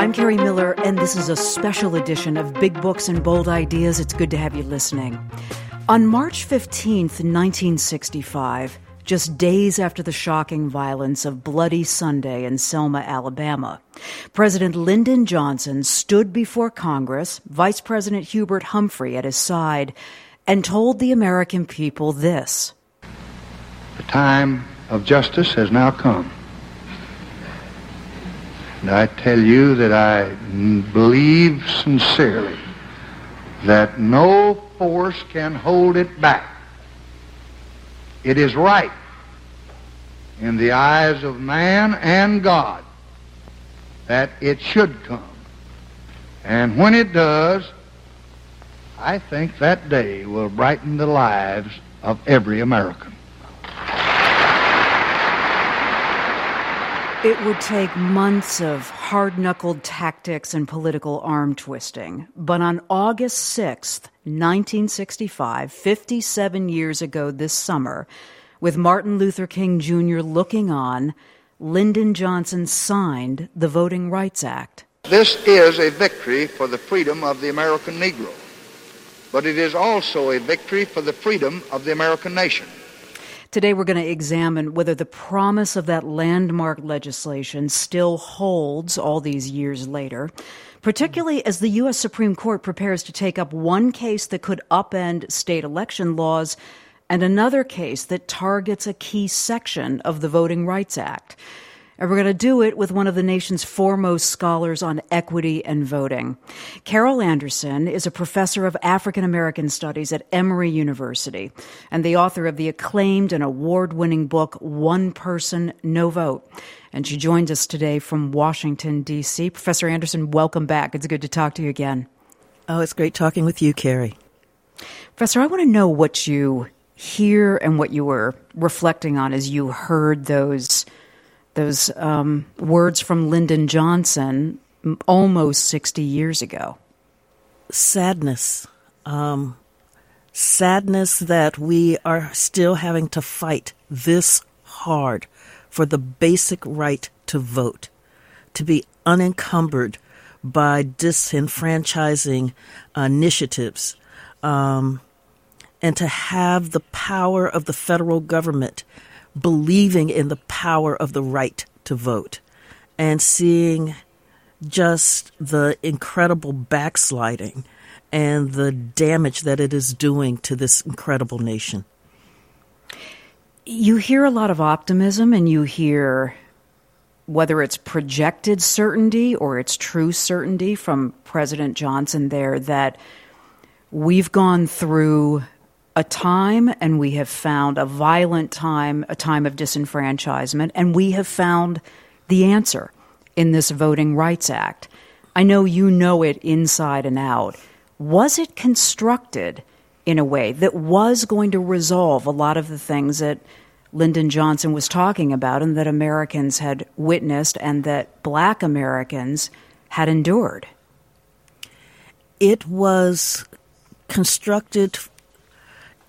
I'm Kerri Miller, and this is a special edition of Big Books and Bold Ideas. It's good to have you listening. On March 15th, 1965, just days after the shocking violence of Bloody Sunday in Selma, Alabama, President Lyndon Johnson stood before Congress, Vice President Hubert Humphrey at his side, and told the American people this The time of justice has now come. And I tell you that I believe sincerely that no force can hold it back. It is right in the eyes of man and God that it should come. And when it does, I think that day will brighten the lives of every American. It would take months of hard knuckled tactics and political arm twisting. But on August 6th, 1965, 57 years ago this summer, with Martin Luther King Jr. looking on, Lyndon Johnson signed the Voting Rights Act. This is a victory for the freedom of the American Negro, but it is also a victory for the freedom of the American nation. Today, we're going to examine whether the promise of that landmark legislation still holds all these years later, particularly as the U.S. Supreme Court prepares to take up one case that could upend state election laws and another case that targets a key section of the Voting Rights Act. And we're going to do it with one of the nation's foremost scholars on equity and voting. Carol Anderson is a professor of African American studies at Emory University and the author of the acclaimed and award winning book, One Person, No Vote. And she joins us today from Washington, D.C. Professor Anderson, welcome back. It's good to talk to you again. Oh, it's great talking with you, Kerri. Professor, I want to know what you hear and what you were reflecting on as you heard those those um, words from Lyndon Johnson almost 60 years ago? Sadness. Um, sadness that we are still having to fight this hard for the basic right to vote, to be unencumbered by disenfranchising initiatives, um, and to have the power of the federal government believing in the power of the right to vote and seeing just the incredible backsliding and the damage that it is doing to this incredible nation. You hear a lot of optimism and you hear whether it's projected certainty or it's true certainty from President Johnson there that we've gone through a time and we have found a violent time, a time of disenfranchisement, and we have found the answer in this Voting Rights Act. I know you know it inside and out. Was it constructed in a way that was going to resolve a lot of the things that Lyndon Johnson was talking about and that Americans had witnessed and that black Americans had endured? It was constructed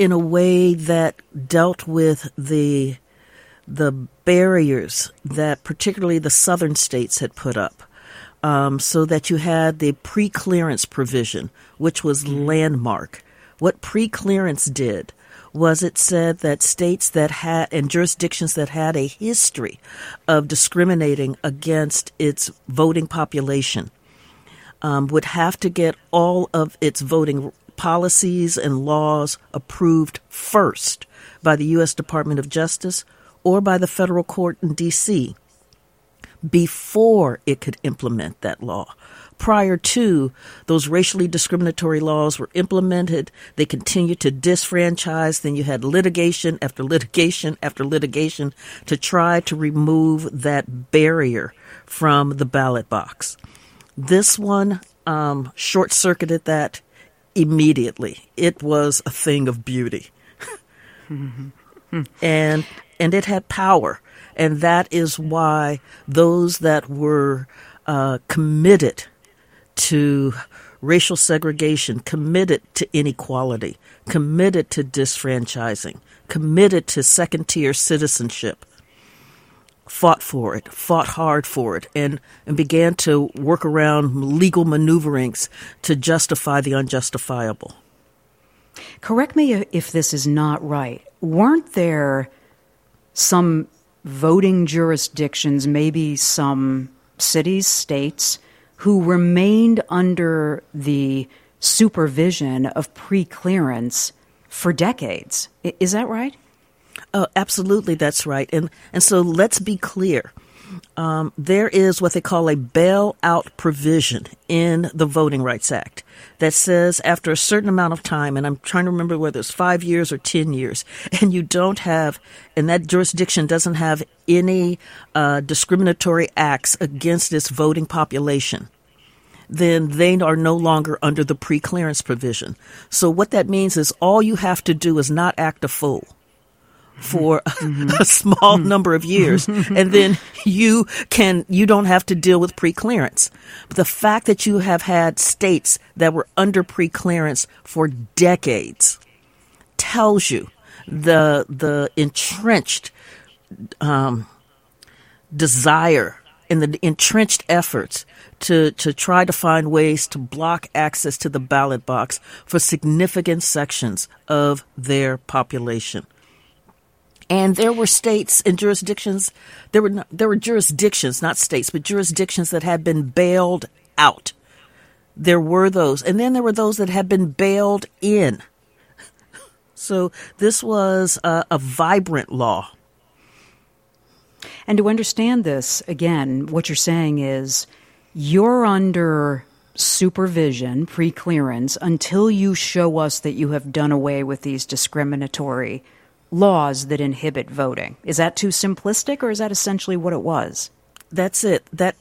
in a way that dealt with the the barriers that particularly the southern states had put up. Um, so that you had the pre-clearance provision, which was mm-hmm. landmark. What pre-clearance did was it said that states that had and jurisdictions that had a history of discriminating against its voting population um, would have to get all of its voting policies and laws approved first by the U.S. Department of Justice or by the federal court in D.C. before it could implement that law. Prior to those racially discriminatory laws were implemented, they continued to disfranchise. Then you had litigation after litigation after litigation to try to remove that barrier from the ballot box. This one um, short circuited that immediately. It was a thing of beauty. and and it had power. And that is why those that were uh, committed to racial segregation, committed to inequality, committed to disfranchising, committed to second tier citizenship, fought for it, fought hard for it, and, and began to work around legal maneuverings to justify the unjustifiable. Correct me if this is not right. Weren't there some voting jurisdictions, maybe some cities, states, who remained under the supervision of pre-clearance for decades? Is that right? Oh, absolutely, that's right. And and so let's be clear. Um, there is what they call a bailout provision in the Voting Rights Act that says after a certain amount of time, and I'm trying to remember whether it's five years or 10 years, and you don't have, and that jurisdiction doesn't have any uh, discriminatory acts against its voting population, then they are no longer under the pre clearance provision. So what that means is all you have to do is not act a fool for mm-hmm. a small mm-hmm. number of years and then you can you don't have to deal with pre-clearance but the fact that you have had states that were under pre-clearance for decades tells you the the entrenched um, desire and the entrenched efforts to, to try to find ways to block access to the ballot box for significant sections of their population. And there were states and jurisdictions, there were, not, there were jurisdictions, not states, but jurisdictions that had been bailed out. There were those. And then there were those that had been bailed in. So this was a, a vibrant law. And to understand this, again, what you're saying is you're under supervision, pre clearance, until you show us that you have done away with these discriminatory laws that inhibit voting. Is that too simplistic, or is that essentially what it was? That's it. That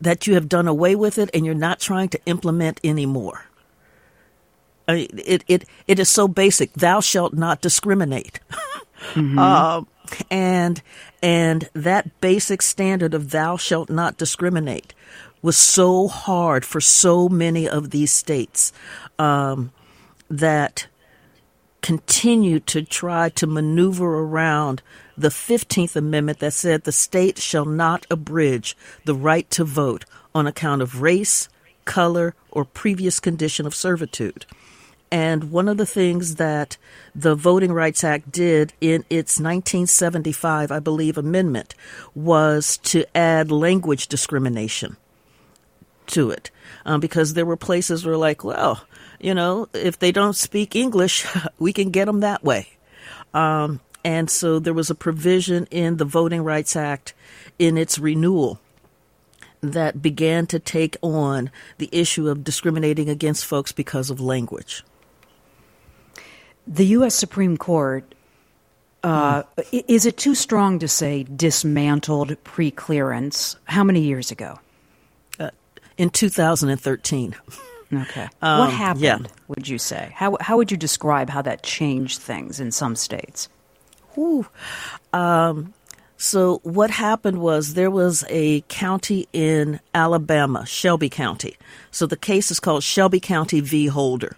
that you have done away with it, and you're not trying to implement anymore. I mean, it it it is so basic. Thou shalt not discriminate, mm-hmm. uh, and and that basic standard of thou shalt not discriminate was so hard for so many of these states um, that continue to try to maneuver around the 15th Amendment that said the state shall not abridge the right to vote on account of race, color, or previous condition of servitude. And one of the things that the Voting Rights Act did in its 1975, I believe, amendment was to add language discrimination to it. Um, because there were places where, like, well, you know, if they don't speak English, we can get them that way. Um, and so there was a provision in the Voting Rights Act in its renewal that began to take on the issue of discriminating against folks because of language. The U.S. Supreme Court, uh, mm. is it too strong to say dismantled pre-clearance? How many years ago? Uh, in 2013. Okay. Um, what happened, yeah. would you say? How, how would you describe how that changed things in some states? Ooh. Um, so, what happened was there was a county in Alabama, Shelby County. So, the case is called Shelby County v. Holder.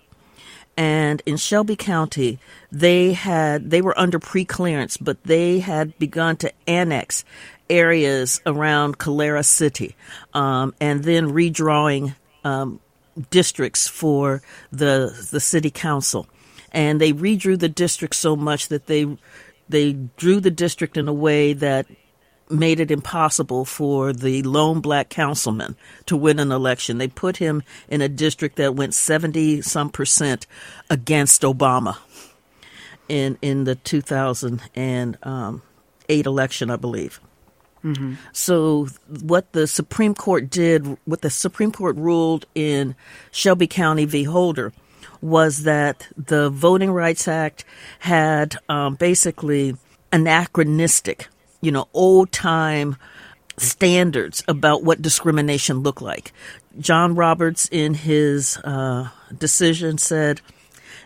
And in Shelby County, they had they were under pre-clearance, but they had begun to annex areas around Calera City, um, and then redrawing um, districts for the the city council, and they redrew the district so much that they they drew the district in a way that made it impossible for the lone black councilman to win an election. They put him in a district that went 70 some percent against Obama in in the 2008 um, election, I believe. Mm-hmm. So, what the Supreme Court did, what the Supreme Court ruled in Shelby County v. Holder, was that the Voting Rights Act had um, basically anachronistic, you know, old time standards about what discrimination looked like. John Roberts, in his uh, decision, said,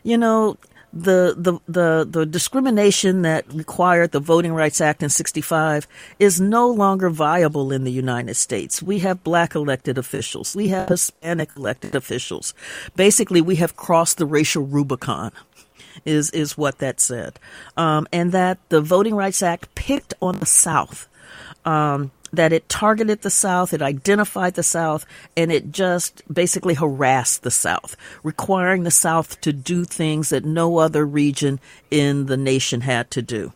you know, the, the, the, the discrimination that required the Voting Rights Act in 65 is no longer viable in the United States. We have black elected officials. We have Hispanic elected officials. Basically, we have crossed the racial Rubicon is, is what that said. Um, and that the Voting Rights Act picked on the South Um, that it targeted the South, it identified the South, and it just basically harassed the South, requiring the South to do things that no other region in the nation had to do.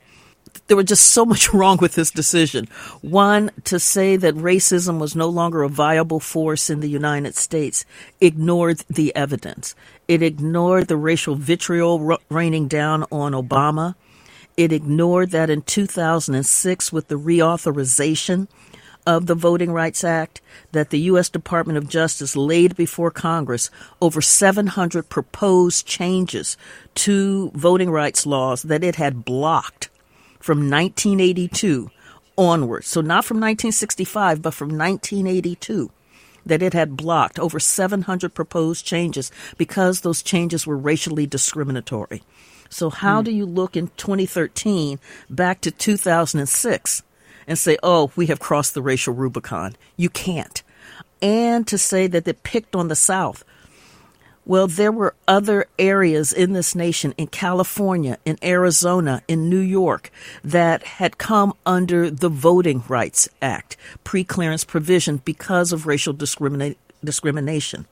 There was just so much wrong with this decision. One, to say that racism was no longer a viable force in the United States ignored the evidence. It ignored the racial vitriol raining down on Obama. It ignored that in 2006 with the reauthorization of the Voting Rights Act that the U.S. Department of Justice laid before Congress over 700 proposed changes to voting rights laws that it had blocked from 1982 onward. So, not from 1965, but from 1982 that it had blocked over 700 proposed changes because those changes were racially discriminatory. So, how mm. do you look in 2013 back to 2006 and say, oh, we have crossed the racial Rubicon. You can't. And to say that they picked on the South. Well, there were other areas in this nation, in California, in Arizona, in New York, that had come under the Voting Rights Act, pre-clearance provision because of racial discrimina- discrimination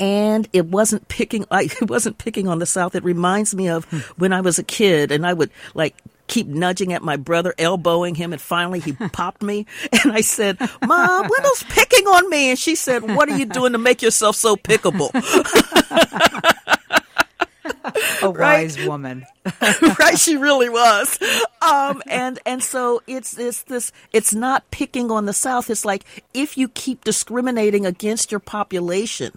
and it wasn't picking. It wasn't picking on the south it reminds me of hmm. when i was a kid and i would like keep nudging at my brother, elbowing him, and finally he popped me. And I said, Mom, Wendell's picking on me. And she said, What are you doing to make yourself so pickable? A wise right? woman. right, she really was. Um, and and so it's it's this it's not picking on the South. It's like if you keep discriminating against your population,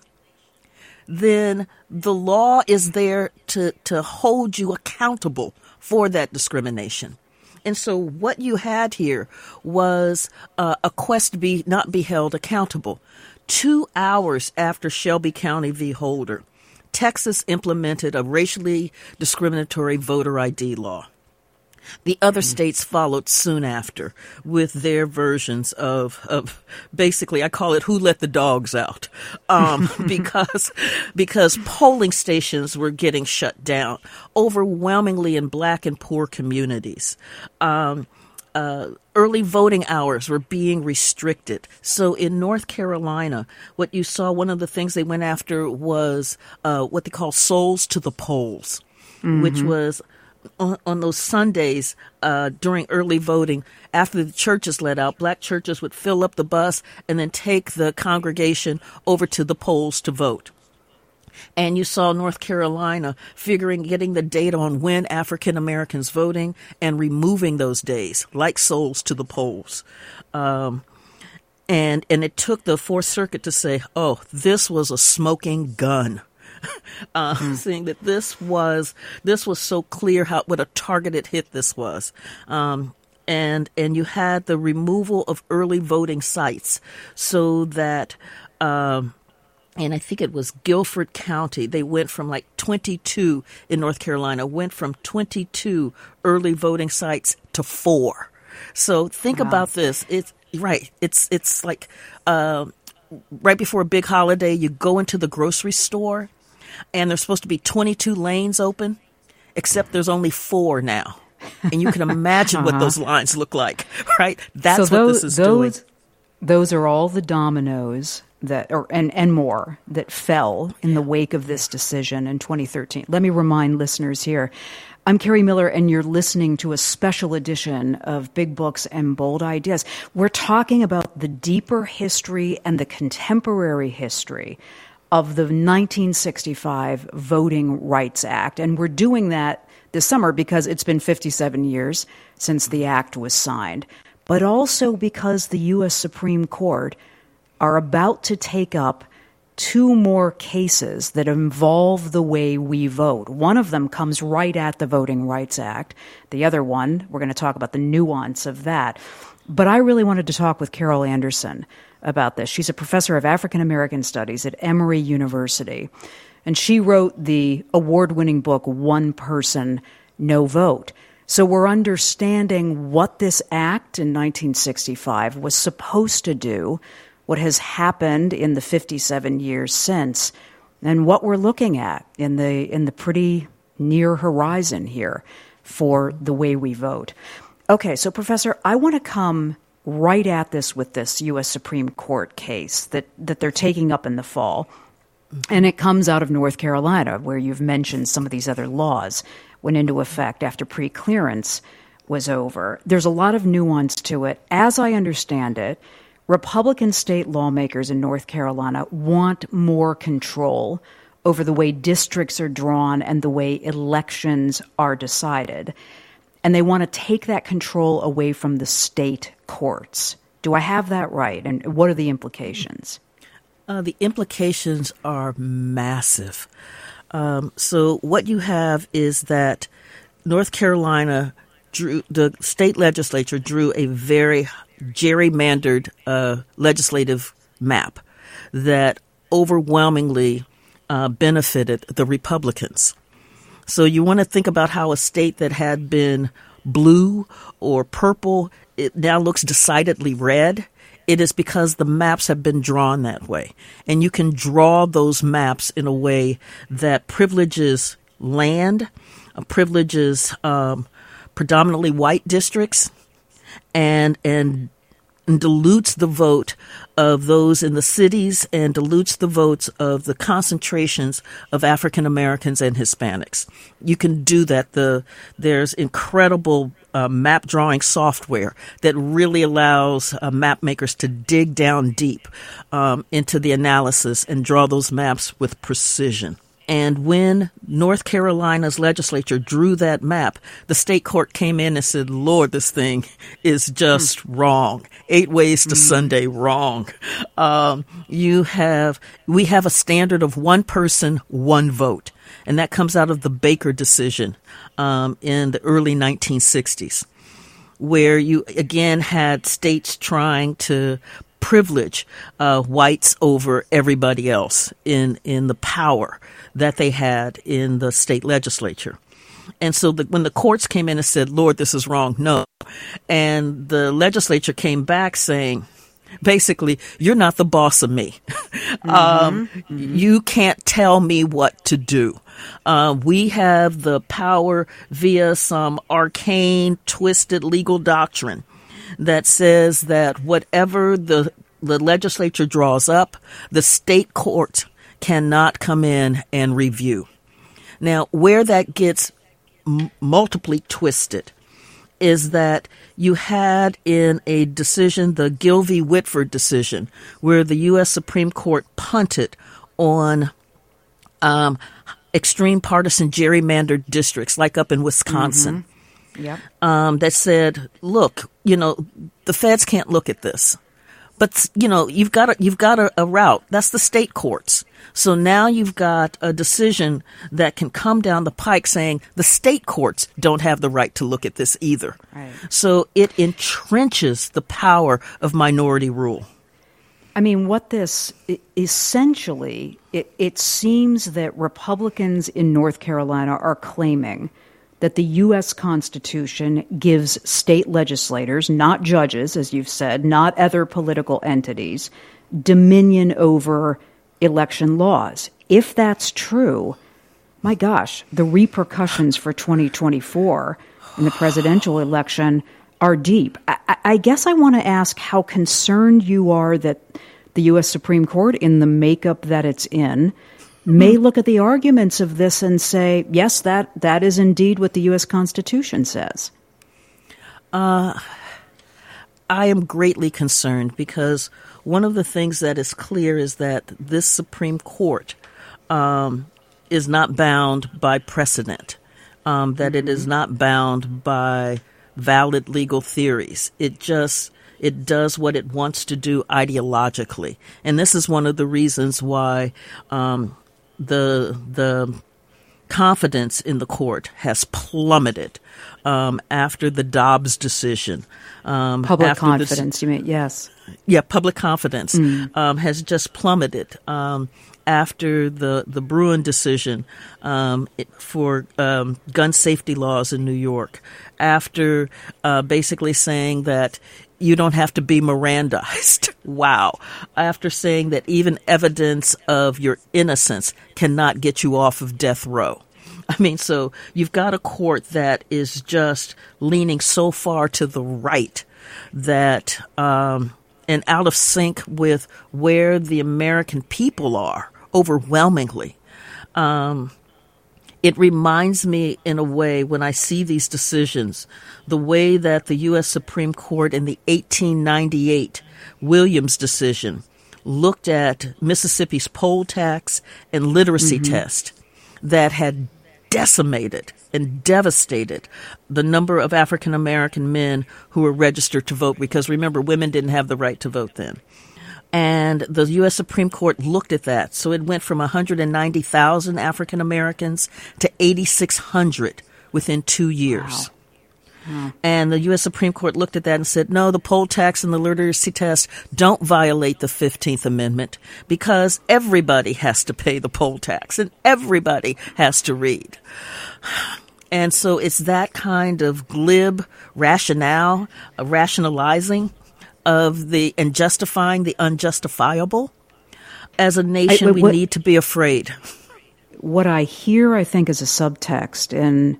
then the law is there to to hold you accountable for that discrimination. And so what you had here was uh, a quest to be not be held accountable. Two hours after Shelby County v. Holder, Texas implemented a racially discriminatory voter ID law. The other states followed soon after with their versions of, of basically, I call it "Who Let the Dogs Out," um, because because polling stations were getting shut down overwhelmingly in black and poor communities. Um, uh, early voting hours were being restricted. So in North Carolina, what you saw, one of the things they went after was uh, what they call souls to the polls, mm-hmm. which was on, on those Sundays uh, during early voting, after the churches let out, black churches would fill up the bus and then take the congregation over to the polls to vote. And you saw North Carolina figuring getting the data on when African Americans voting and removing those days, like souls to the polls. Um, and and it took the Fourth Circuit to say, "Oh, this was a smoking gun." uh, mm. saying that this was this was so clear how what a targeted hit this was. Um, and and you had the removal of early voting sites so that um, and I think it was Guilford County. They went from like 22 in North Carolina, went from 22 early voting sites to four. So think wow. about this. It's right. It's it's like uh, right before a big holiday, you go into the grocery store and there's supposed to be 22 lanes open, except there's only four now. And you can imagine uh-huh. what those lines look like, right? That's so what this is those, doing. Those are all the dominoes that or and and more that fell in the wake of this decision in 2013. Let me remind listeners here. I'm Kerri Miller, and you're listening to a special edition of Big Books and Bold Ideas. We're talking about the deeper history and the contemporary history of the 1965 Voting Rights Act. And we're doing that this summer because it's been 57 years since the act was signed, but also because the U.S. Supreme Court are about to take up two more cases that involve the way we vote. One of them comes right at the Voting Rights Act. The other one, we're going to talk about the nuance of that. But I really wanted to talk with Carol Anderson about this. She's a professor of African American Studies at Emory University. And she wrote the award winning book, One Person, No Vote. So we're understanding what this act in 1965 was supposed to do, what has happened in the 57 years since, and what we're looking at in the, in the pretty near horizon here for the way we vote. Okay, so Professor, I want to come right at this with this U.S. Supreme Court case that, that they're taking up in the fall. And it comes out of North Carolina, where you've mentioned some of these other laws went into effect after pre-clearance was over. There's a lot of nuance to it. As I understand it, Republican state lawmakers in North Carolina want more control over the way districts are drawn and the way elections are decided. And they want to take that control away from the state courts. Do I have that right? And what are the implications? Uh, the implications are massive. Um, so, what you have is that North Carolina drew, the state legislature drew a very gerrymandered uh, legislative map that overwhelmingly uh, benefited the Republicans. So you want to think about how a state that had been blue or purple it now looks decidedly red. It is because the maps have been drawn that way. And you can draw those maps in a way that privileges land, uh, privileges um, predominantly white districts, and and dilutes the vote of those in the cities and dilutes the votes of the concentrations of African Americans and Hispanics. You can do that. The there's incredible uh, map drawing software that really allows uh, map makers to dig down deep um, into the analysis and draw those maps with precision. And when North Carolina's legislature drew that map, the state court came in and said, Lord, this thing is just mm. wrong. Eight ways to mm. Sunday, wrong. Um, you have, we have a standard of one person, one vote. And that comes out of the Baker decision um, in the early 1960s, where you again had states trying to privilege uh, whites over everybody else in in the power that they had in the state legislature. And so the, when the courts came in and said, Lord, this is wrong, no. And the legislature came back saying, basically, you're not the boss of me. Mm-hmm. um, mm-hmm. You can't tell me what to do. Uh, we have the power via some arcane, twisted legal doctrine that says that whatever the the legislature draws up, the state court cannot come in and review. Now, where that gets m- multiply twisted is that you had in a decision, the Gill v. Whitford decision, where the U.S. Supreme Court punted on um, extreme partisan gerrymandered districts, like up in Wisconsin. Mm-hmm. Yep. Um, that said, look, you know, the feds can't look at this. But you know, you've got a, you've got a, a route. That's the state courts. So now you've got a decision that can come down the pike saying the state courts don't have the right to look at this either. Right. So it entrenches the power of minority rule. I mean, what this essentially, it, it seems that Republicans in North Carolina are claiming that the U.S. Constitution gives state legislators, not judges, as you've said, not other political entities, dominion over election laws. If that's true, my gosh, the repercussions for 2024 in the presidential election are deep. I, I guess I want to ask how concerned you are that the U.S. Supreme Court, in the makeup that it's in, may hmm. look at the arguments of this and say, yes, that, that is indeed what the U.S. Constitution says? Uh, I am greatly concerned because one of the things that is clear is that this Supreme Court um, is not bound by precedent, um, that mm-hmm. it is mm-hmm. not bound by valid legal theories. It just it does what it wants to do ideologically, and this is one of the reasons why um, the the confidence in the court has plummeted um, after the Dobbs decision. Um, public confidence, you mean? Yes. Yeah, public confidence mm. um, has just plummeted um, after the the Bruen decision um, for um, gun safety laws in New York. After uh, basically saying that you don't have to be Mirandized. wow. After saying that even evidence of your innocence cannot get you off of death row. I mean, so you've got a court that is just leaning so far to the right that, um, and out of sync with where the American people are overwhelmingly. Um, it reminds me in a way when I see these decisions, the way that the U.S. Supreme Court in the 1898 Williams decision looked at Mississippi's poll tax and literacy mm-hmm. test that had decimated and devastated the number of African American men who were registered to vote because remember, women didn't have the right to vote then. And the U.S. Supreme Court looked at that. So it went from 190,000 African Americans to 8,600 within two years. Wow. And the U.S. Supreme Court looked at that and said, no, the poll tax and the literacy test don't violate the 15th Amendment because everybody has to pay the poll tax and everybody has to read. And so it's that kind of glib rationale, uh, rationalizing of the and justifying the unjustifiable. As a nation, I, we need to be afraid. What I hear, I think, is a subtext in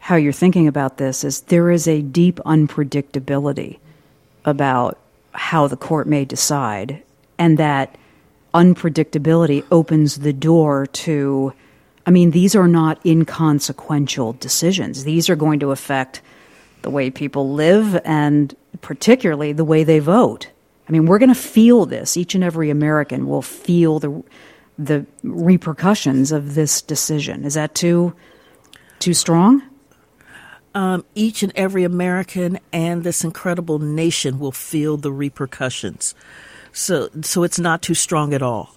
how you're thinking about this is there is a deep unpredictability about how the court may decide, and that unpredictability opens the door to. I mean, these are not inconsequential decisions. These are going to affect the way people live and particularly the way they vote. I mean, we're going to feel this. Each and every American will feel the the repercussions of this decision. Is that too too strong? Um, each and every American and this incredible nation will feel the repercussions. So, so it's not too strong at all.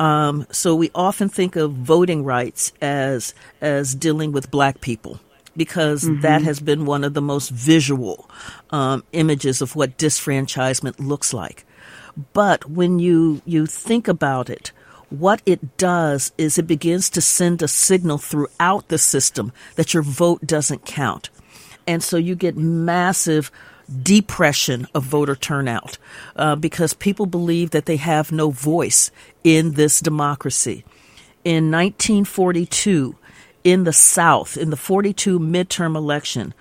Um, so we often think of voting rights as as dealing with black people because mm-hmm. that has been one of the most visual um, images of what disfranchisement looks like. But when you you think about it, what it does is it begins to send a signal throughout the system that your vote doesn't count. And so you get massive depression of voter turnout uh, because people believe that they have no voice in this democracy. In 1942, in the South, in the 42 midterm election,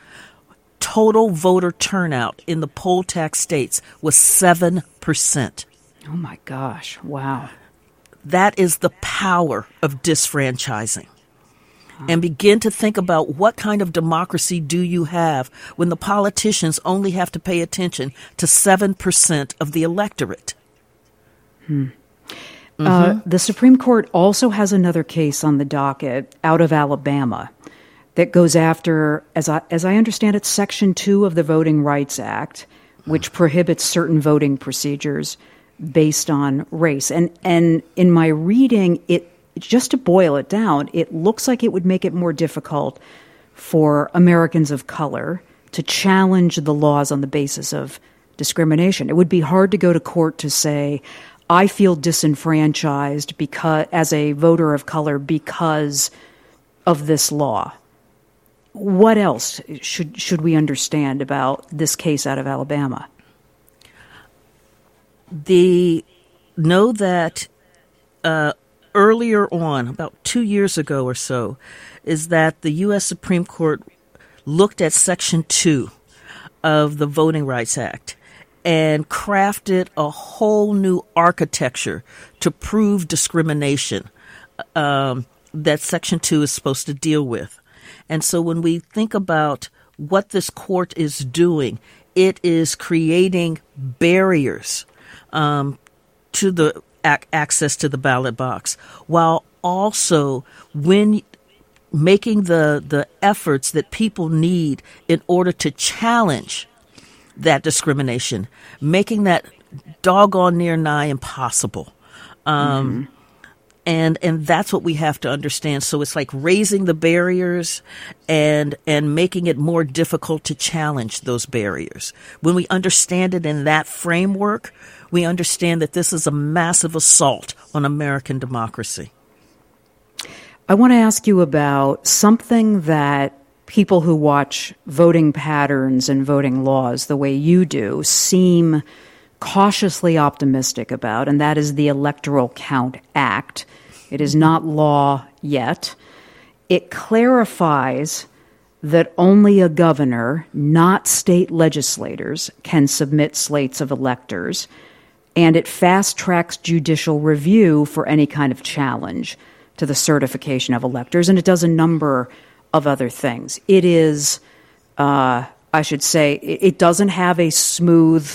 total voter turnout in the poll tax states was 7%. Oh my gosh, wow. That is the power of disfranchising. And begin to think about what kind of democracy do you have when the politicians only have to pay attention to 7% of the electorate? Hmm. Mm-hmm. Uh, the Supreme Court also has another case on the docket out of Alabama that goes after, as I, as I understand it, Section 2 of the Voting Rights Act, which prohibits certain voting procedures based on race. And, and in my reading, it just to boil it down, it looks like it would make it more difficult for Americans of color to challenge the laws on the basis of discrimination. It would be hard to go to court to say, I feel disenfranchised because as a voter of color because of this law. What else should should we understand about this case out of Alabama? The know that uh, earlier on, about two years ago or so, is that the U.S. Supreme Court looked at Section Two of the Voting Rights Act and crafted a whole new architecture to prove discrimination um, that Section 2 is supposed to deal with. And so when we think about what this court is doing, it is creating barriers um, to the ac- access to the ballot box, while also when making the the efforts that people need in order to challenge that discrimination, making that doggone near nigh impossible. Um, mm-hmm. And and that's what we have to understand. So it's like raising the barriers and and making it more difficult to challenge those barriers. When we understand it in that framework, we understand that this is a massive assault on American democracy. I want to ask you about something that people who watch voting patterns and voting laws the way you do seem cautiously optimistic about, and that is the Electoral Count Act. It is not law yet. it clarifies that only a governor, not state legislators, can submit slates of electors, and it fast tracks judicial review for any kind of challenge to the certification of electors, and it does a number of other things. It is, uh, I should say, it doesn't have a smooth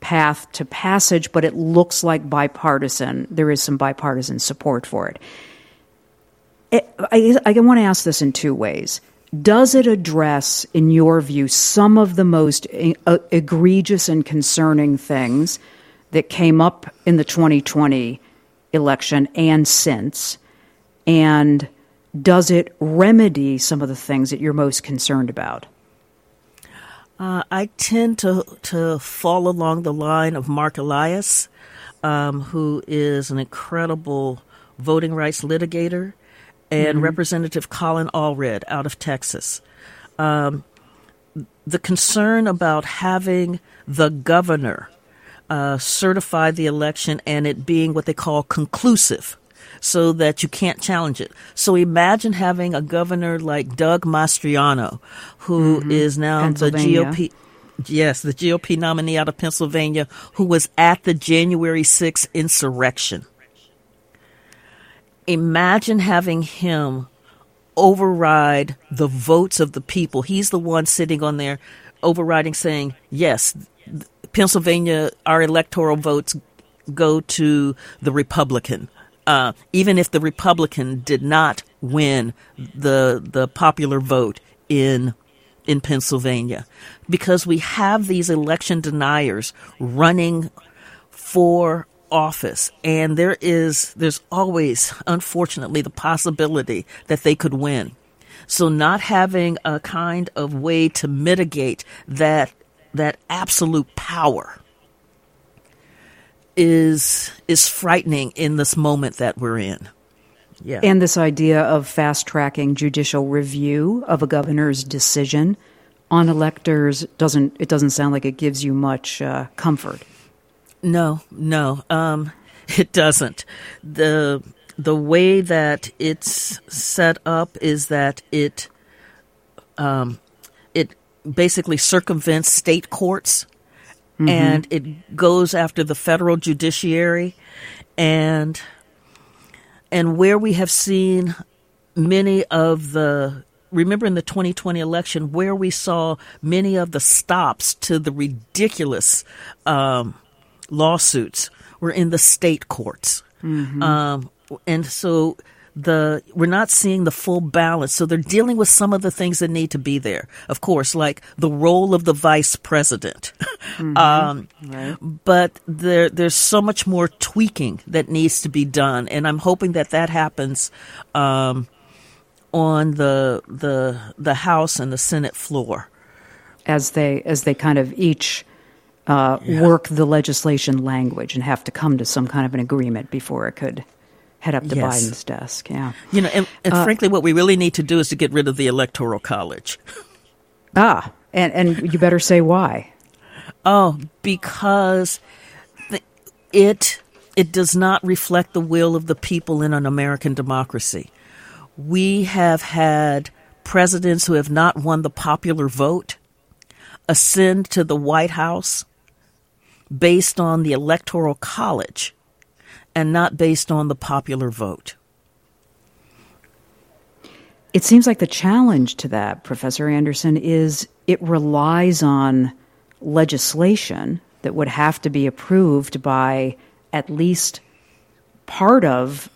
path to passage, but it looks like bipartisan. There is some bipartisan support for it. it I, I want to ask this in two ways. Does it address, in your view, some of the most uh, egregious and concerning things that came up in the 2020 election and since? And does it remedy some of the things that you're most concerned about? Uh, I tend to to fall along the line of Mark Elias, um, who is an incredible voting rights litigator, and mm-hmm. Representative Colin Allred out of Texas. Um, the concern about having the governor uh, certify the election and it being what they call conclusive so that you can't challenge it. So imagine having a governor like Doug Mastriano, who mm-hmm. is now the GOP. Yes, the GOP nominee out of Pennsylvania who was at the January 6th insurrection. Imagine having him override the votes of the people. He's the one sitting on there overriding saying, yes, Pennsylvania, our electoral votes go to the Republican uh, even if the Republican did not win the the popular vote in in Pennsylvania, because we have these election deniers running for office, and there is there's always, unfortunately, the possibility that they could win. So, not having a kind of way to mitigate that that absolute power is is frightening in this moment that we're in. Yeah. And this idea of fast tracking judicial review of a governor's decision on electors doesn't it doesn't sound like it gives you much uh, comfort. No, no, um, it doesn't. the The way that it's set up is that it um, it basically circumvents state courts Mm-hmm. and it goes after the federal judiciary and and where we have seen many of the remember in the 2020 election where we saw many of the stops to the ridiculous um, lawsuits were in the state courts mm-hmm. um, and so the we're not seeing the full balance. So they're dealing with some of the things that need to be there. Of course, like the role of the vice president. Mm-hmm. um, right. But there there's so much more tweaking that needs to be done, and I'm hoping that that happens. Um, on the the the House and the Senate floor, as they as they kind of each uh, yeah. work the legislation language and have to come to some kind of an agreement before it could head up to yes. Biden's desk. Yeah. You know, and, and uh, frankly, what we really need to do is to get rid of the Electoral College. ah, and, and you better say why. Oh, because the, it it does not reflect the will of the people in an American democracy. We have had presidents who have not won the popular vote ascend to the White House based on the Electoral College and not based on the popular vote. It seems like the challenge to that, Professor Anderson, is it relies on legislation that would have to be approved by at least part of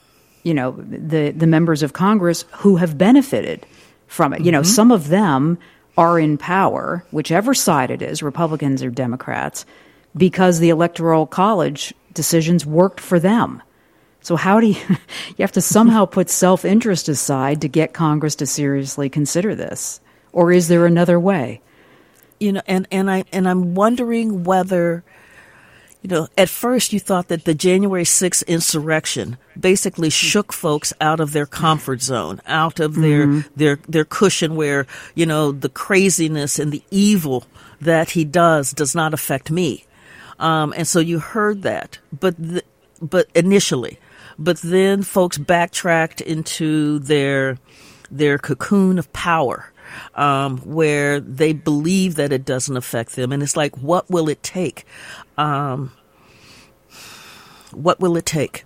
you know the the members of Congress who have benefited from it. Mm-hmm. You know, mm-hmm. some of them are in power, whichever side it is, Republicans or Democrats, because the electoral college decisions worked for them. So how do you you have to somehow put self-interest aside to get Congress to seriously consider this? Or is there another way? You know, and and I and I'm wondering whether you know, at first you thought that the January 6th insurrection basically shook folks out of their comfort zone, out of their mm-hmm. their their cushion where, you know, the craziness and the evil that he does does not affect me. Um, and so you heard that, but the, but initially, but then folks backtracked into their their cocoon of power, um, where they believe that it doesn't affect them. And it's like, what will it take? Um, what will it take?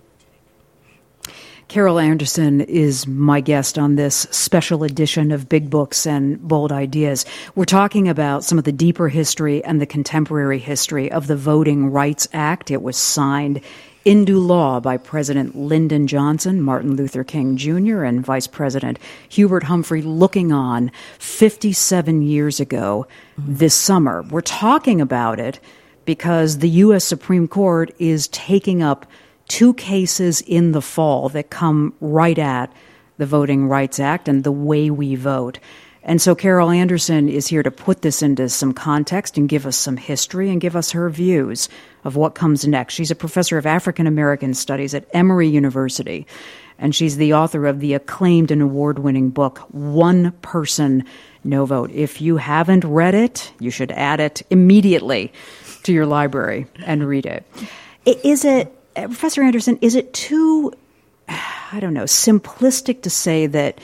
Carol Anderson is my guest on this special edition of Big Books and Bold Ideas. We're talking about some of the deeper history and the contemporary history of the Voting Rights Act. It was signed into law by President Lyndon Johnson, Martin Luther King Jr., and Vice President Hubert Humphrey looking on 57 years ago this summer. We're talking about it because the U.S. Supreme Court is taking up two cases in the fall that come right at the Voting Rights Act and the way we vote. And so Carol Anderson is here to put this into some context and give us some history and give us her views of what comes next. She's a professor of African American studies at Emory University, and she's the author of the acclaimed and award winning book, One Person, No Vote. If you haven't read it, you should add it immediately to your library and read it. Is it Uh, Professor Anderson, is it too, I don't know, simplistic to say that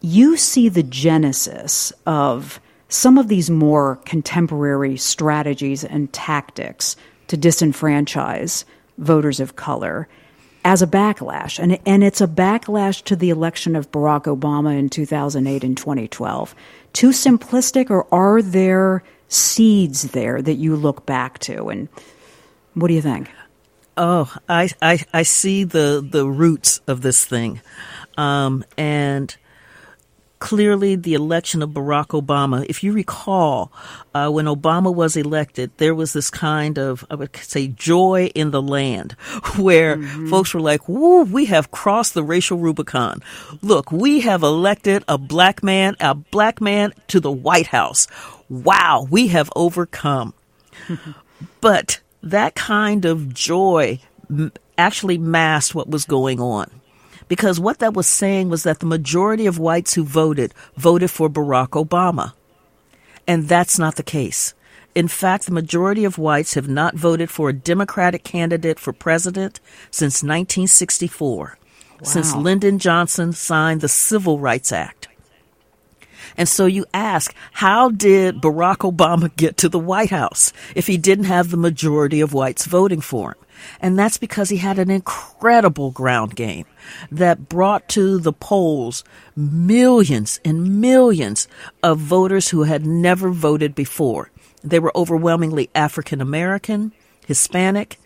you see the genesis of some of these more contemporary strategies and tactics to disenfranchise voters of color as a backlash. And, and it's a backlash to the election of Barack Obama in 2008 and 2012. Too simplistic, or are there seeds there that you look back to? And what do you think? Oh, I, I, I see the, the roots of this thing. Um, and clearly the election of Barack Obama, if you recall, uh, when Obama was elected, there was this kind of, I would say, joy in the land where mm-hmm. folks were like, woo, we have crossed the racial Rubicon. Look, we have elected a black man, a black man to the White House. Wow, we have overcome. but that kind of joy actually masked what was going on. Because what that was saying was that the majority of whites who voted voted for Barack Obama. And that's not the case. In fact, the majority of whites have not voted for a Democratic candidate for president since 1964, wow. since Lyndon Johnson signed the Civil Rights Act. And so you ask, how did Barack Obama get to the White House if he didn't have the majority of whites voting for him? And that's because he had an incredible ground game that brought to the polls millions and millions of voters who had never voted before. They were overwhelmingly African American, Hispanic,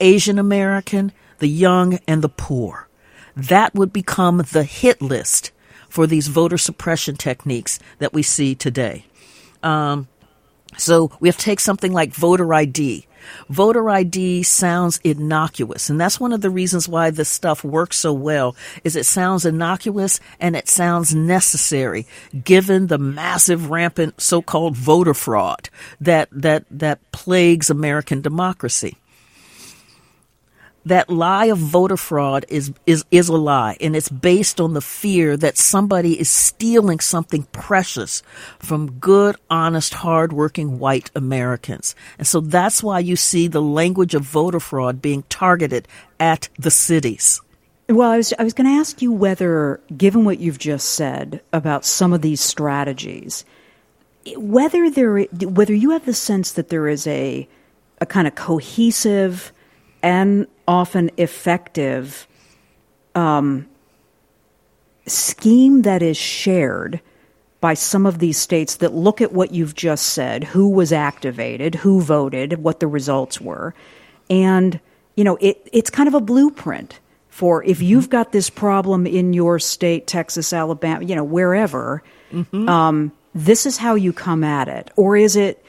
Asian American, the young, and the poor. That would become the hit list for these voter suppression techniques that we see today. Um, so we have to take something like voter ID. Voter ID sounds innocuous, and that's one of the reasons why this stuff works so well. Is it sounds innocuous and it sounds necessary, given the massive, rampant so-called voter fraud that that that plagues American democracy that lie of voter fraud is, is, is a lie, and it's based on the fear that somebody is stealing something precious from good, honest, hardworking white Americans. And so that's why you see the language of voter fraud being targeted at the cities. Well, I was, I was going to ask you whether, given what you've just said about some of these strategies, whether there, whether you have the sense that there is a, a kind of cohesive and often effective um, scheme that is shared by some of these states that look at what you've just said who was activated, who voted, what the results were. And, you know, it, it's kind of a blueprint for if mm-hmm. you've got this problem in your state, Texas, Alabama, you know, wherever, mm-hmm. um, this is how you come at it. Or is it,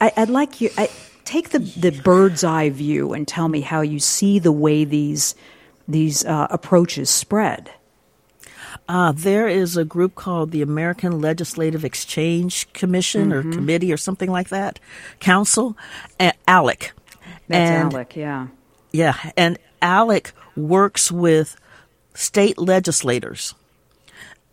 I, would like you, I, take the, the bird's eye view and tell me how you see the way these these uh, approaches spread. Uh, there is a group called the American Legislative Exchange Commission mm-hmm. or Committee or something like that, Council, uh, ALEC. That's and, ALEC, yeah. Yeah, and ALEC works with state legislators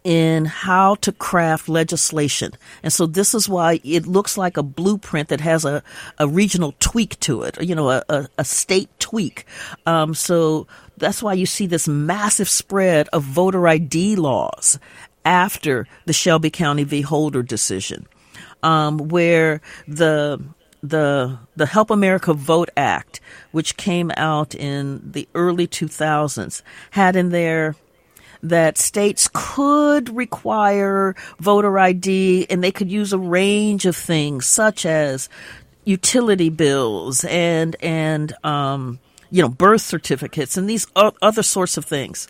in how to craft legislation. And so this is why it looks like a blueprint that has a, a regional tweak to it, you know, a, a, a state tweak. Um, so that's why you see this massive spread of voter ID laws after the Shelby County v. Holder decision, um, where the the the Help America Vote Act, which came out in the early 2000s, had in there that states could require voter ID and they could use a range of things such as utility bills and and um, you know birth certificates and these other sorts of things.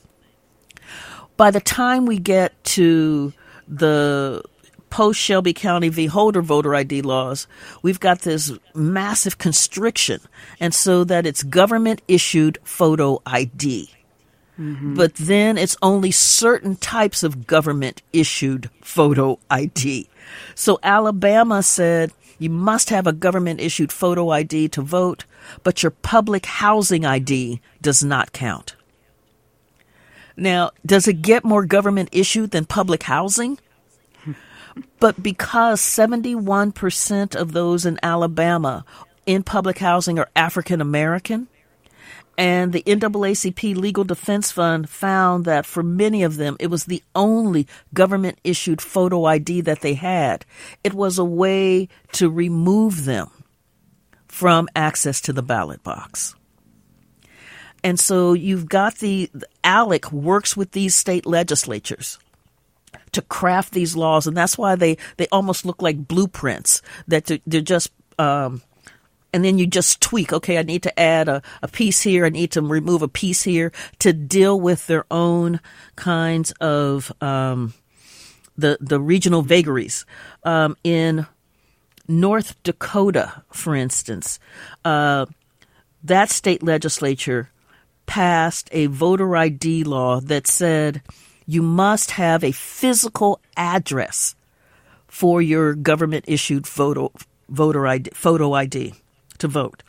By the time we get to the post Shelby County v. Holder voter ID laws, we've got this massive constriction, and so that it's government issued photo ID. Mm-hmm. But then it's only certain types of government issued photo ID. So Alabama said you must have a government issued photo ID to vote, but your public housing ID does not count. Now, does it get more government issued than public housing? But because 71% of those in Alabama in public housing are African American, and the NAACP Legal Defense Fund found that for many of them, it was the only government issued photo ID that they had. It was a way to remove them from access to the ballot box. And so you've got the, ALEC works with these state legislatures to craft these laws, and that's why they they almost look like blueprints. That they're just um, and then you just tweak. Okay, I need to add a, a piece here. I need to remove a piece here to deal with their own kinds of um, the the regional vagaries. Um, in North Dakota, for instance, uh, that state legislature passed a voter ID law that said you must have a physical address for your government issued photo voter ID, photo ID to vote.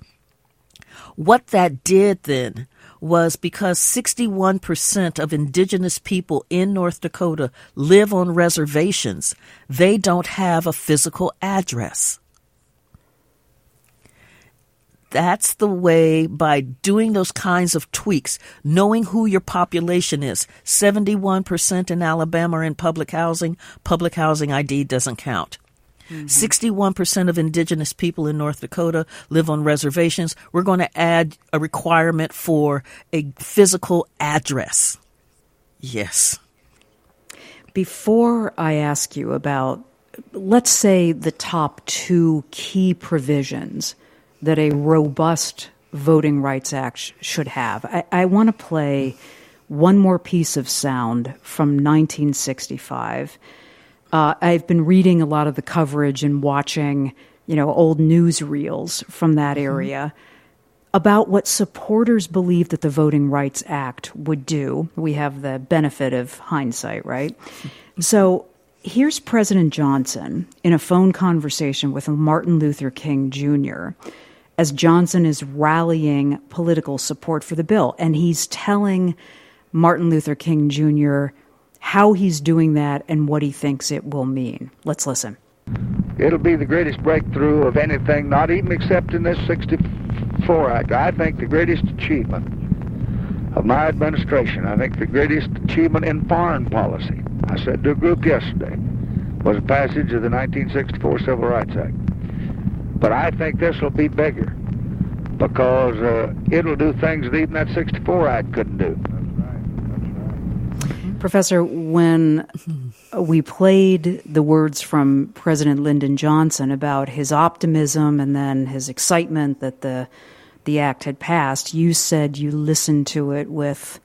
What that did then was because 61% of indigenous people in North Dakota live on reservations, they don't have a physical address. That's the way by doing those kinds of tweaks, knowing who your population is. 71% in Alabama are in public housing. Public housing ID doesn't count. Mm-hmm. 61% of indigenous people in North Dakota live on reservations. We're going to add a requirement for a physical address. Yes. Before I ask you about, let's say, the top two key provisions that a robust Voting Rights Act should have. I, I want to play one more piece of sound from 1965. Uh, I've been reading a lot of the coverage and watching, you know, old newsreels from that mm-hmm. area about what supporters believe that the Voting Rights Act would do. We have the benefit of hindsight, right? So here's President Johnson in a phone conversation with Martin Luther King Jr as Johnson is rallying political support for the bill. And he's telling Martin Luther King Jr. how he's doing that and what he thinks it will mean. Let's listen. It'll be the greatest breakthrough of anything, not even except in this 64 Act. I think the greatest achievement of my administration, I think the greatest achievement in foreign policy, I said to a group yesterday, was passage of the 1964 Civil Rights Act. But I think this will be bigger because uh, it'll do things that even that 64 Act couldn't do. Professor, when we played the words from President Lyndon Johnson about his optimism and then his excitement that the the act had passed, you said you listened to it with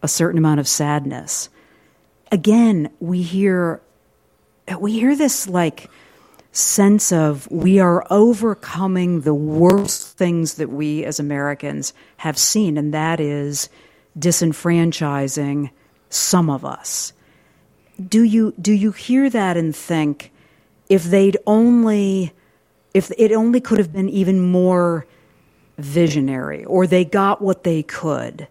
a certain amount of sadness. Again, we hear we hear this like sense of we are overcoming the worst things that we as Americans have seen, and that is disenfranchising some of us. Do you do you hear that and think if they'd only if it only could have been even more visionary or they got what they could?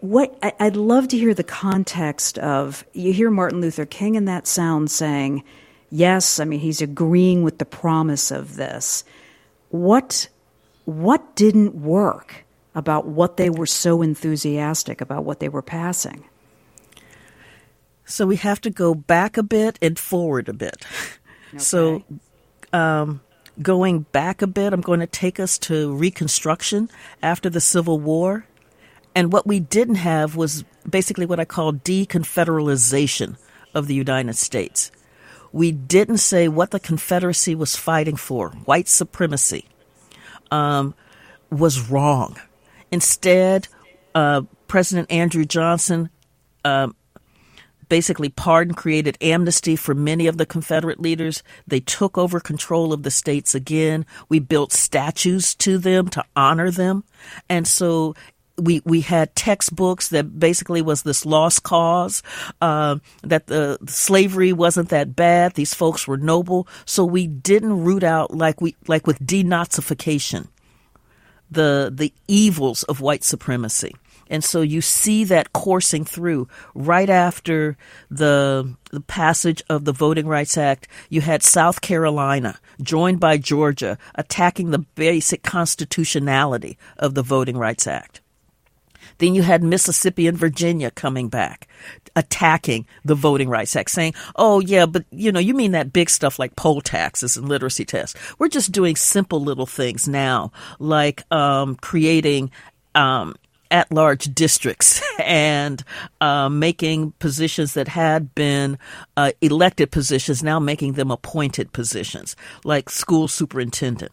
What I'd love to hear the context of you hear Martin Luther King in that sound saying yes, I mean, he's agreeing with the promise of this. What, what didn't work about what they were so enthusiastic about what they were passing? So we have to go back a bit and forward a bit. Okay. So, um, going back a bit, I'm going to take us to Reconstruction after the Civil War. And what we didn't have was basically what I call deconfederalization of the United States. We didn't say what the Confederacy was fighting for, white supremacy, um, was wrong. Instead, uh, President Andrew Johnson um, basically pardon created amnesty for many of the Confederate leaders. They took over control of the states again. We built statues to them to honor them. And so we we had textbooks that basically was this lost cause uh, that the, slavery wasn't that bad. These folks were noble, so we didn't root out like we like with denazification the the evils of white supremacy. And so you see that coursing through right after the, the passage of the Voting Rights Act. You had South Carolina, joined by Georgia, attacking the basic constitutionality of the Voting Rights Act. Then you had Mississippi and Virginia coming back, attacking the Voting Rights Act, saying, oh, yeah, but you know, you mean that big stuff like poll taxes and literacy tests. We're just doing simple little things now, like um, creating um, at large districts and uh, making positions that had been uh, elected positions, now making them appointed positions, like school superintendent.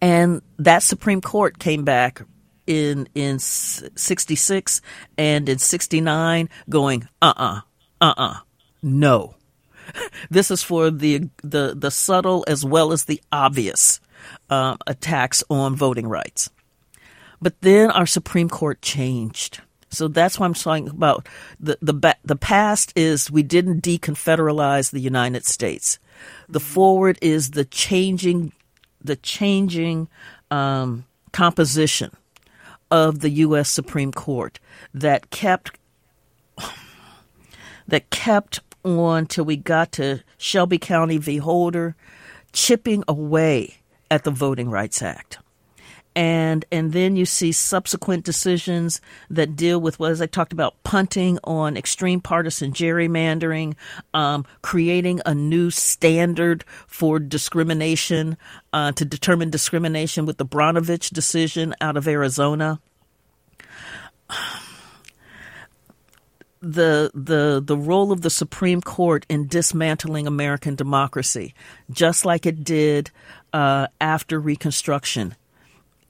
And that Supreme Court came back in in 66 and in 69 going uh-uh uh-uh no this is for the the the subtle as well as the obvious um, attacks on voting rights but then our supreme court changed so that's why I'm talking about the the the past is we didn't deconfederalize the United States. The forward is the changing the changing um, composition of the U.S. Supreme Court that kept that kept on till we got to Shelby County v. Holder, chipping away at the Voting Rights Act. And and then you see subsequent decisions that deal with what as I talked about punting on extreme partisan gerrymandering, um, creating a new standard for discrimination uh, to determine discrimination with the Brnovich decision out of Arizona. the the the role of the Supreme Court in dismantling American democracy, just like it did uh, after Reconstruction,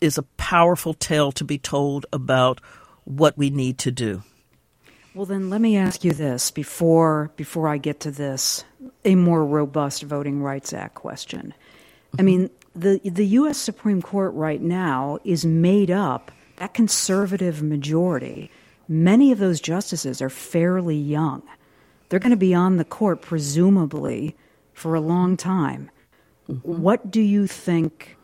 is a powerful tale to be told about what we need to do. Well, then let me ask you this before before I get to this a more robust Voting Rights Act question. I mean, the the U.S. Supreme Court right now is made up that conservative majority. Many of those justices are fairly young. They're going to be on the court presumably for a long time. Mm-hmm. What do you think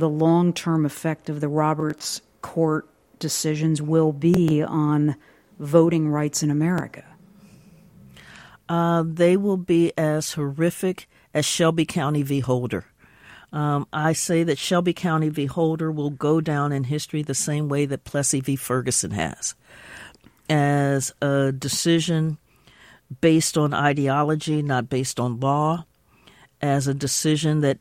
the long term effect of the Roberts Court decisions will be on voting rights in America? Uh, they will be as horrific as Shelby County v. Holder. Um, I say that Shelby County v. Holder will go down in history the same way that Plessy v. Ferguson has, as a decision based on ideology, not based on law, as a decision that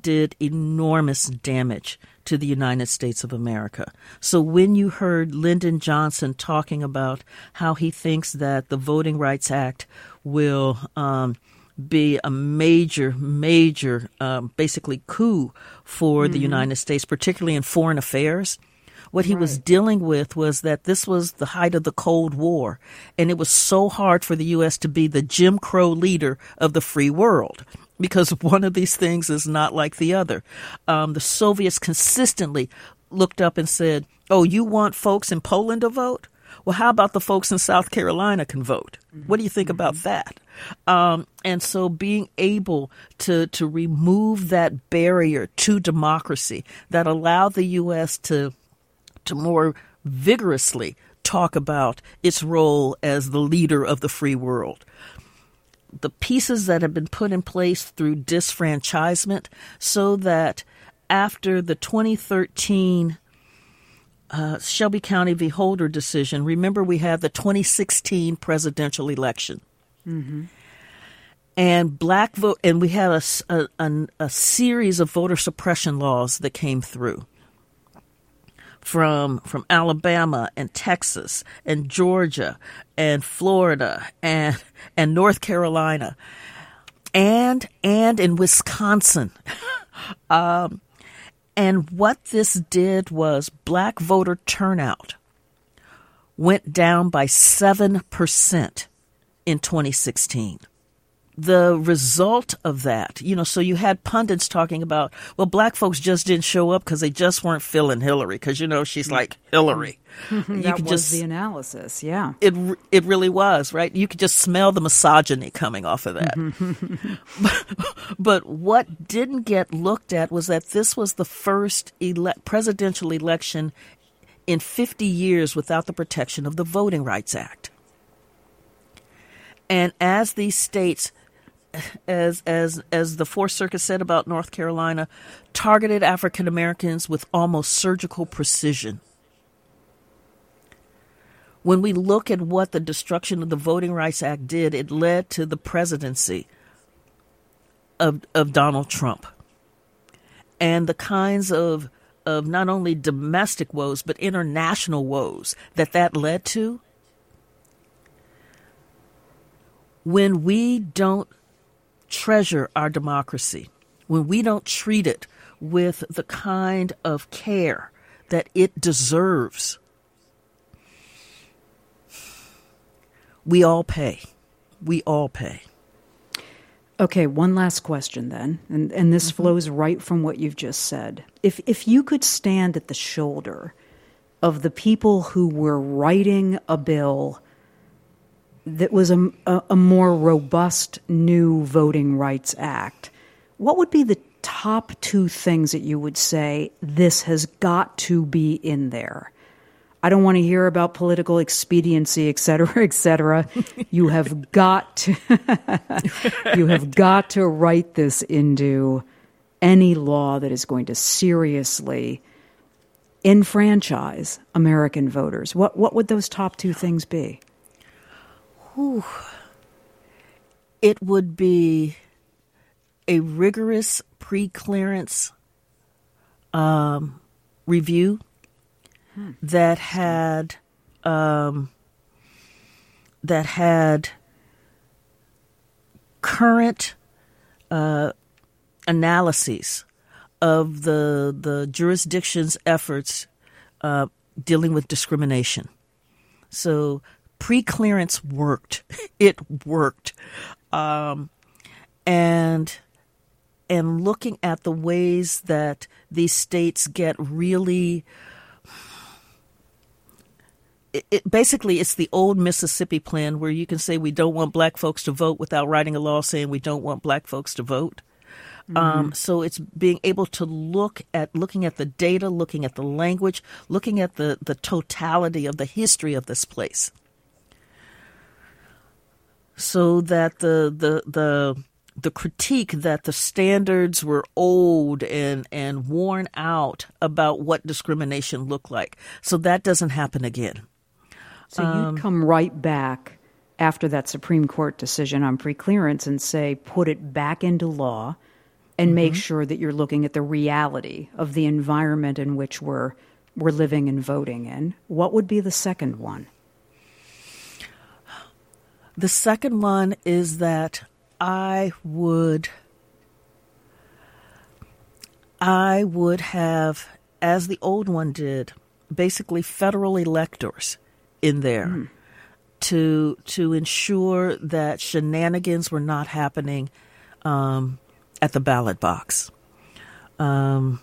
did enormous damage to the United States of America. So when you heard Lyndon Johnson talking about how he thinks that the Voting Rights Act will um, be a major, major, um, basically coup for mm-hmm. the United States, particularly in foreign affairs. What he right. was dealing with was that this was the height of the Cold War, and it was so hard for the U.S. to be the Jim Crow leader of the free world because one of these things is not like the other. Um, the Soviets consistently looked up and said, Oh, you want folks in Poland to vote? Well, how about the folks in South Carolina can vote? What do you think about mm-hmm. that? Um, and so being able to, to remove that barrier to democracy that allowed the U.S. to, to more vigorously talk about its role as the leader of the free world. The pieces that have been put in place through disfranchisement so that after the 2013 uh, Shelby County v. Holder decision, remember we had the 2016 presidential election. Mm-hmm. And black vote, and we had a, a, a series of voter suppression laws that came through from from Alabama and Texas and Georgia and Florida and and North Carolina and and in Wisconsin. um, and what this did was black voter turnout went down by 7% in 2016 the result of that, you know, so you had pundits talking about, well, black folks just didn't show up because they just weren't feeling Hillary because you know she's like Hillary. Mm-hmm. that was just, the analysis, yeah. It it really was right. You could just smell the misogyny coming off of that. but, mm-hmm. but, what didn't get looked at was that this was the first ele- presidential election in 50 years without the protection of the Voting Rights Act. And as these states as as as the Fourth Circuit said about North Carolina, targeted African Americans with almost surgical precision. When we look at what the destruction of the Voting Rights Act did, it led to the presidency of of Donald Trump. And the kinds of of not only domestic woes but international woes that that led to when we don't treasure our democracy, when we don't treat it with the kind of care that it deserves, we all pay. We all pay. Okay, one last question then, and and this mm-hmm. flows right from what you've just said. If if you could stand at the shoulder of the people who were writing a bill that was a, a, a more robust new Voting Rights Act, what would be the top two things that you would say this has got to be in there? I don't want to hear about political expediency, et cetera, et cetera. you have got to, you have got to write this into any law that is going to seriously enfranchise American voters. What what would those top two things be? Whew. It would be a rigorous pre clearance um, review hmm. that had um, that had current uh, analyses of the the jurisdiction's efforts uh, dealing with discrimination. So pre-clearance worked. It worked, um, and and looking at the ways that these states get really. It, it, basically it's the old Mississippi plan where you can say we don't want black folks to vote without writing a law saying we don't want black folks to vote. Mm-hmm. Um, so it's being able to look at looking at the data, looking at the language, looking at the the totality of the history of this place so that the the the the critique that the standards were old and and worn out about what discrimination looked like. So that doesn't happen again. So um, you come right back after that Supreme Court decision on preclearance and say put it back into law and mm-hmm. make sure that you're looking at the reality of the environment in which we're we're living and voting in. What would be the second one? The second one is that I would I would have as the old one did basically federal electors in there mm. to to ensure that shenanigans were not happening um, at the ballot box. Um,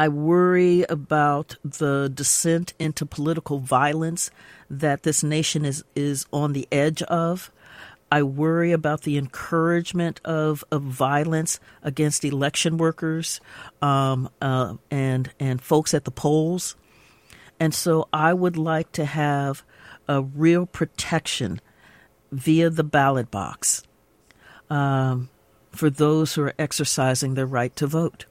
I worry about the descent into political violence that this nation is, is on the edge of. I worry about the encouragement of, of violence against election workers um, uh, and and folks at the polls, and so I would like to have a real protection via the ballot box um, for those who are exercising their right to vote.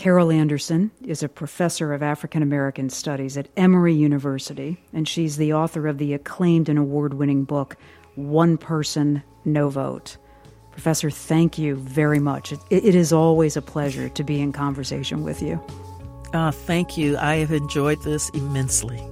Carol Anderson is a professor of African American Studies at Emory University, and she's the author of the acclaimed and award winning book, One Person, No Vote. Professor, thank you very much. It, it is always a pleasure to be in conversation with you. Uh, thank you. I have enjoyed this immensely.